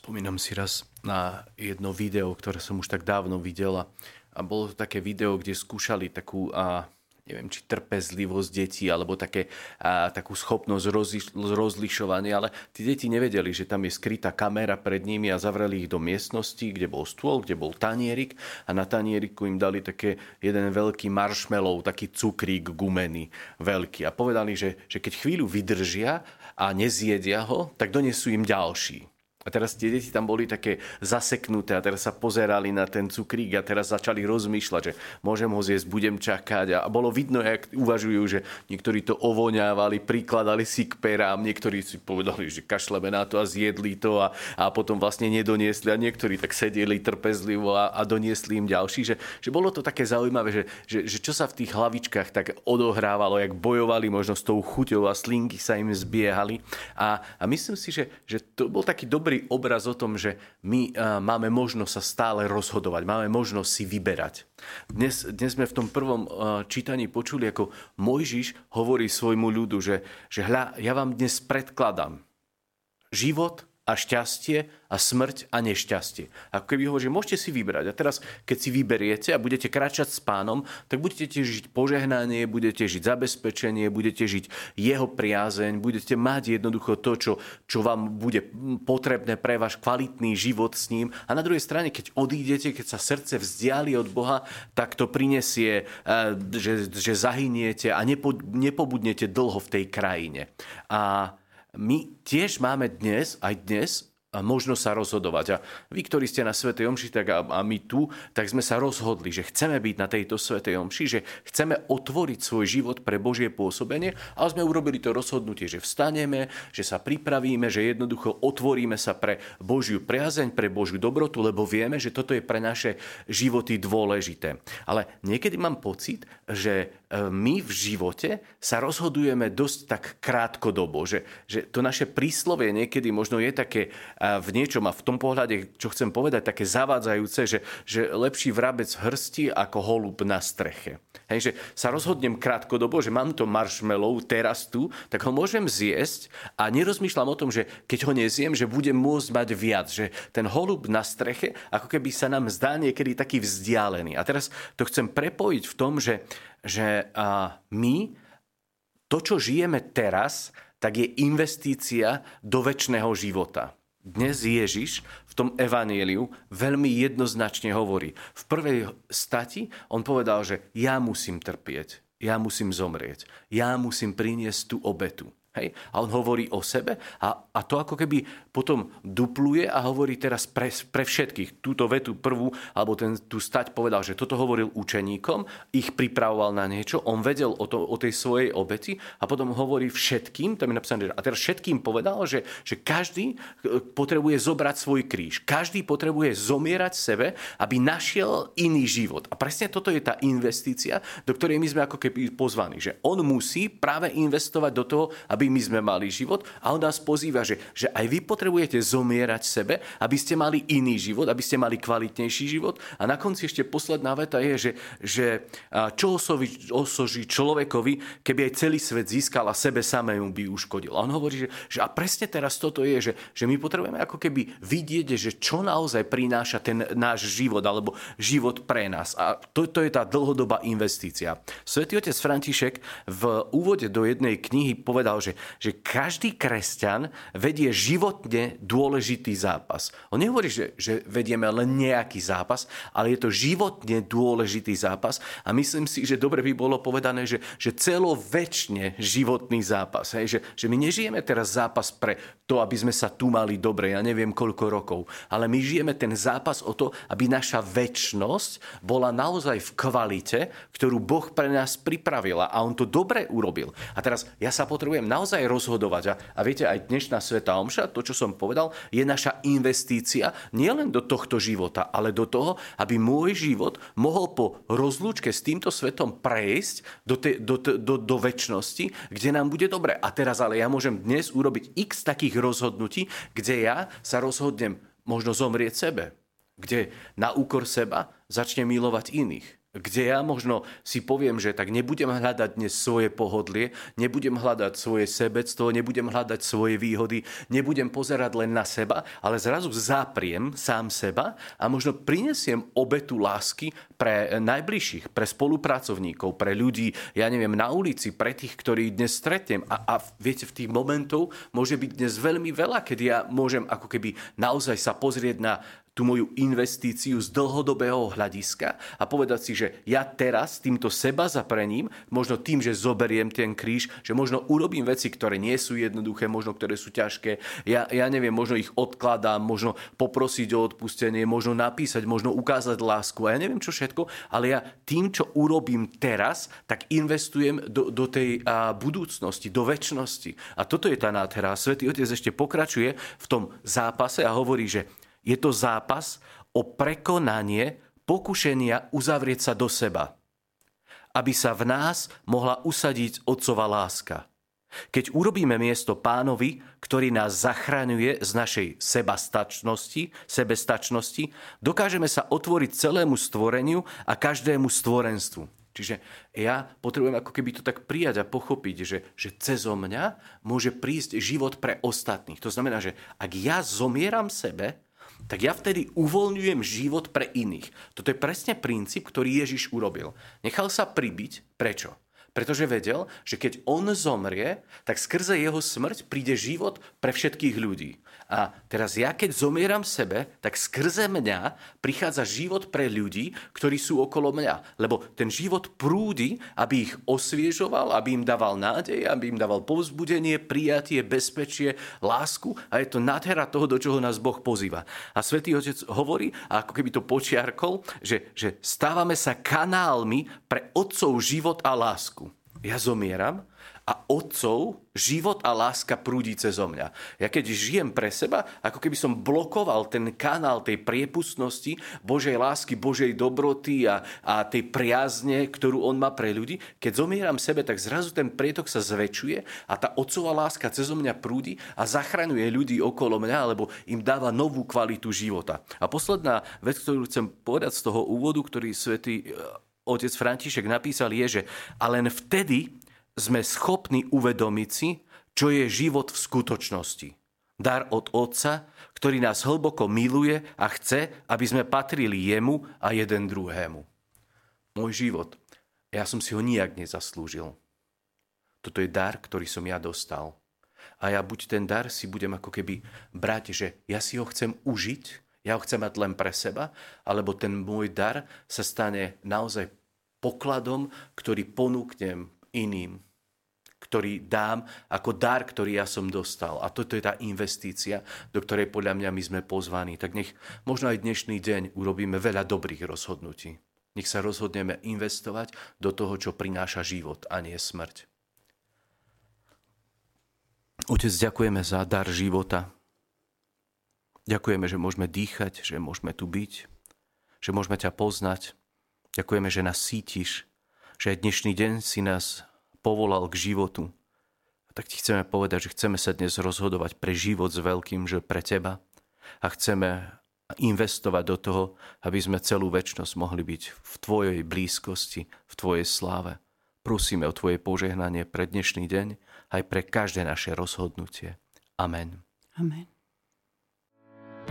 Spomínam si raz na jedno video, ktoré som už tak dávno videla. A bolo to také video, kde skúšali takú, a, neviem, či trpezlivosť detí, alebo také, a, takú schopnosť rozliš, rozlišovania, ale tí deti nevedeli, že tam je skrytá kamera pred nimi a zavreli ich do miestnosti, kde bol stôl, kde bol tanierik a na tanieriku im dali také jeden veľký marshmallow, taký cukrík gumený, veľký. A povedali, že, že keď chvíľu vydržia a nezjedia ho, tak donesú im ďalší. A teraz tie deti tam boli také zaseknuté a teraz sa pozerali na ten cukrík a teraz začali rozmýšľať, že môžem ho zjesť, budem čakať. A bolo vidno, jak uvažujú, že niektorí to ovoňávali, prikladali si k perám, niektorí si povedali, že kašleme na to a zjedli to a, a potom vlastne nedoniesli a niektorí tak sedeli trpezlivo a, a doniesli im ďalší. Že, že bolo to také zaujímavé, že, že, že čo sa v tých hlavičkách tak odohrávalo, jak bojovali možno s tou chuťou a slinky sa im zbiehali. A, a myslím si, že, že to bol taký dobrý dobrý obraz o tom, že my máme možnosť sa stále rozhodovať, máme možnosť si vyberať. Dnes, dnes sme v tom prvom čítaní počuli, ako Mojžiš hovorí svojmu ľudu, že, že hľa, ja vám dnes predkladám život a šťastie a smrť a nešťastie. Ako keby hovorí, že môžete si vybrať. A teraz, keď si vyberiete a budete kráčať s pánom, tak budete žiť požehnanie, budete žiť zabezpečenie, budete žiť jeho priazeň, budete mať jednoducho to, čo, čo vám bude potrebné pre váš kvalitný život s ním. A na druhej strane, keď odídete, keď sa srdce vzdiali od Boha, tak to prinesie, eh, že, že zahyniete a nepo, nepobudnete dlho v tej krajine. A my tiež máme dnes, aj dnes, možnosť sa rozhodovať. A vy, ktorí ste na Svetej Omši tak a, a my tu, tak sme sa rozhodli, že chceme byť na tejto Svetej Omši, že chceme otvoriť svoj život pre Božie pôsobenie, ale sme urobili to rozhodnutie, že vstaneme, že sa pripravíme, že jednoducho otvoríme sa pre Božiu priazeň, pre Božiu dobrotu, lebo vieme, že toto je pre naše životy dôležité. Ale niekedy mám pocit, že e, my v živote sa rozhodujeme dosť tak krátkodobo, že, že to naše príslovie niekedy možno je také v niečom a v tom pohľade, čo chcem povedať, také zavádzajúce, že, že lepší vrabec v hrsti ako holub na streche. Hej, že sa rozhodnem krátkodobo, že mám to marshmallow teraz tu, tak ho môžem zjesť a nerozmýšľam o tom, že keď ho nezjem, že budem môcť mať viac. Že ten holub na streche, ako keby sa nám zdá niekedy taký vzdialený. A teraz to chcem prepojiť v tom, že, že a my to, čo žijeme teraz, tak je investícia do väčšného života. Dnes Ježiš v tom evaníliu veľmi jednoznačne hovorí. V prvej stati on povedal, že ja musím trpieť, ja musím zomrieť, ja musím priniesť tú obetu. Hej? A on hovorí o sebe a, a to ako keby potom dupluje a hovorí teraz pre, pre všetkých. Túto vetu prvú, alebo ten, tú stať povedal, že toto hovoril učeníkom, ich pripravoval na niečo, on vedel o, to, o tej svojej obeti a potom hovorí všetkým, tam je napísané, a teraz všetkým povedal, že, že každý e, potrebuje zobrať svoj kríž. Každý potrebuje zomierať sebe, aby našiel iný život. A presne toto je tá investícia, do ktorej my sme ako keby pozvaní. Že on musí práve investovať do toho, aby aby my sme mali život. A on nás pozýva, že, že aj vy potrebujete zomierať sebe, aby ste mali iný život, aby ste mali kvalitnejší život. A na konci ešte posledná veta je, že, že čo osoží, osoží človekovi, keby aj celý svet získal a sebe samému by uškodil. A on hovorí, že, že a presne teraz toto je, že, že my potrebujeme ako keby vidieť, že čo naozaj prináša ten náš život alebo život pre nás. A to, to je tá dlhodobá investícia. Svetý otec František v úvode do jednej knihy povedal, že že, že každý kresťan vedie životne dôležitý zápas. On nehovorí, že, že vedieme len nejaký zápas, ale je to životne dôležitý zápas a myslím si, že dobre by bolo povedané, že, že celoväčšine životný zápas. Hej? Že, že my nežijeme teraz zápas pre to, aby sme sa tu mali dobre, ja neviem koľko rokov, ale my žijeme ten zápas o to, aby naša väčnosť bola naozaj v kvalite, ktorú Boh pre nás pripravila a on to dobre urobil. A teraz ja sa potrebujem naozaj naozaj rozhodovať. A, a viete, aj dnešná Sveta Omša, to, čo som povedal, je naša investícia nielen do tohto života, ale do toho, aby môj život mohol po rozlúčke s týmto svetom prejsť do, te, do, do, do väčšnosti, kde nám bude dobre. A teraz ale ja môžem dnes urobiť x takých rozhodnutí, kde ja sa rozhodnem možno zomrieť sebe, kde na úkor seba začnem milovať iných kde ja možno si poviem, že tak nebudem hľadať dnes svoje pohodlie, nebudem hľadať svoje sebectvo, nebudem hľadať svoje výhody, nebudem pozerať len na seba, ale zrazu zapriem sám seba a možno prinesiem obetu lásky pre najbližších, pre spolupracovníkov, pre ľudí, ja neviem, na ulici, pre tých, ktorí dnes stretnem. A, a viete, v tých momentov môže byť dnes veľmi veľa, kedy ja môžem ako keby naozaj sa pozrieť na tú moju investíciu z dlhodobého hľadiska a povedať si, že ja teraz týmto seba zaprením, možno tým, že zoberiem ten kríž, že možno urobím veci, ktoré nie sú jednoduché, možno ktoré sú ťažké. Ja, ja neviem, možno ich odkladám, možno poprosiť o odpustenie, možno napísať, možno ukázať lásku a ja neviem čo všetko, ale ja tým, čo urobím teraz, tak investujem do, do tej a, budúcnosti, do väčšnosti. A toto je tá nádhera. Svetý Otec ešte pokračuje v tom zápase a hovorí, že je to zápas o prekonanie pokušenia uzavrieť sa do seba, aby sa v nás mohla usadiť otcová láska. Keď urobíme miesto pánovi, ktorý nás zachraňuje z našej sebastačnosti, sebestačnosti, dokážeme sa otvoriť celému stvoreniu a každému stvorenstvu. Čiže ja potrebujem ako keby to tak prijať a pochopiť, že, že cez mňa môže prísť život pre ostatných. To znamená, že ak ja zomieram sebe, tak ja vtedy uvoľňujem život pre iných. Toto je presne princíp, ktorý Ježiš urobil. Nechal sa pribiť. Prečo? Pretože vedel, že keď on zomrie, tak skrze jeho smrť príde život pre všetkých ľudí. A teraz ja, keď zomieram sebe, tak skrze mňa prichádza život pre ľudí, ktorí sú okolo mňa. Lebo ten život prúdi, aby ich osviežoval, aby im dával nádej, aby im dával povzbudenie, prijatie, bezpečie, lásku. A je to nádhera toho, do čoho nás Boh pozýva. A Svetý Otec hovorí, ako keby to počiarkol, že, že stávame sa kanálmi pre otcov život a lásku. Ja zomieram a otcov život a láska prúdi cez mňa. Ja keď žijem pre seba, ako keby som blokoval ten kanál tej priepustnosti, Božej lásky, Božej dobroty a, a tej priazne, ktorú on má pre ľudí, keď zomieram sebe, tak zrazu ten prietok sa zväčšuje a tá otcová láska cez mňa prúdi a zachraňuje ľudí okolo mňa, alebo im dáva novú kvalitu života. A posledná vec, ktorú chcem povedať z toho úvodu, ktorý svätý otec František napísal, je, že a len vtedy sme schopní uvedomiť si, čo je život v skutočnosti. Dar od Otca, ktorý nás hlboko miluje a chce, aby sme patrili jemu a jeden druhému. Môj život, ja som si ho nijak nezaslúžil. Toto je dar, ktorý som ja dostal. A ja buď ten dar si budem ako keby brať, že ja si ho chcem užiť, ja ho chcem mať len pre seba, alebo ten môj dar sa stane naozaj pokladom, ktorý ponúknem iným ktorý dám ako dar, ktorý ja som dostal. A toto je tá investícia, do ktorej podľa mňa my sme pozvaní. Tak nech možno aj dnešný deň urobíme veľa dobrých rozhodnutí. Nech sa rozhodneme investovať do toho, čo prináša život a nie smrť. Otec, ďakujeme za dar života. Ďakujeme, že môžeme dýchať, že môžeme tu byť, že môžeme ťa poznať. Ďakujeme, že nás sítiš, že aj dnešný deň si nás povolal k životu. A tak ti chceme povedať, že chceme sa dnes rozhodovať pre život s veľkým, že pre teba. A chceme investovať do toho, aby sme celú väčnosť mohli byť v tvojej blízkosti, v tvojej sláve. Prosíme o tvoje požehnanie pre dnešný deň, aj pre každé naše rozhodnutie. Amen. Amen.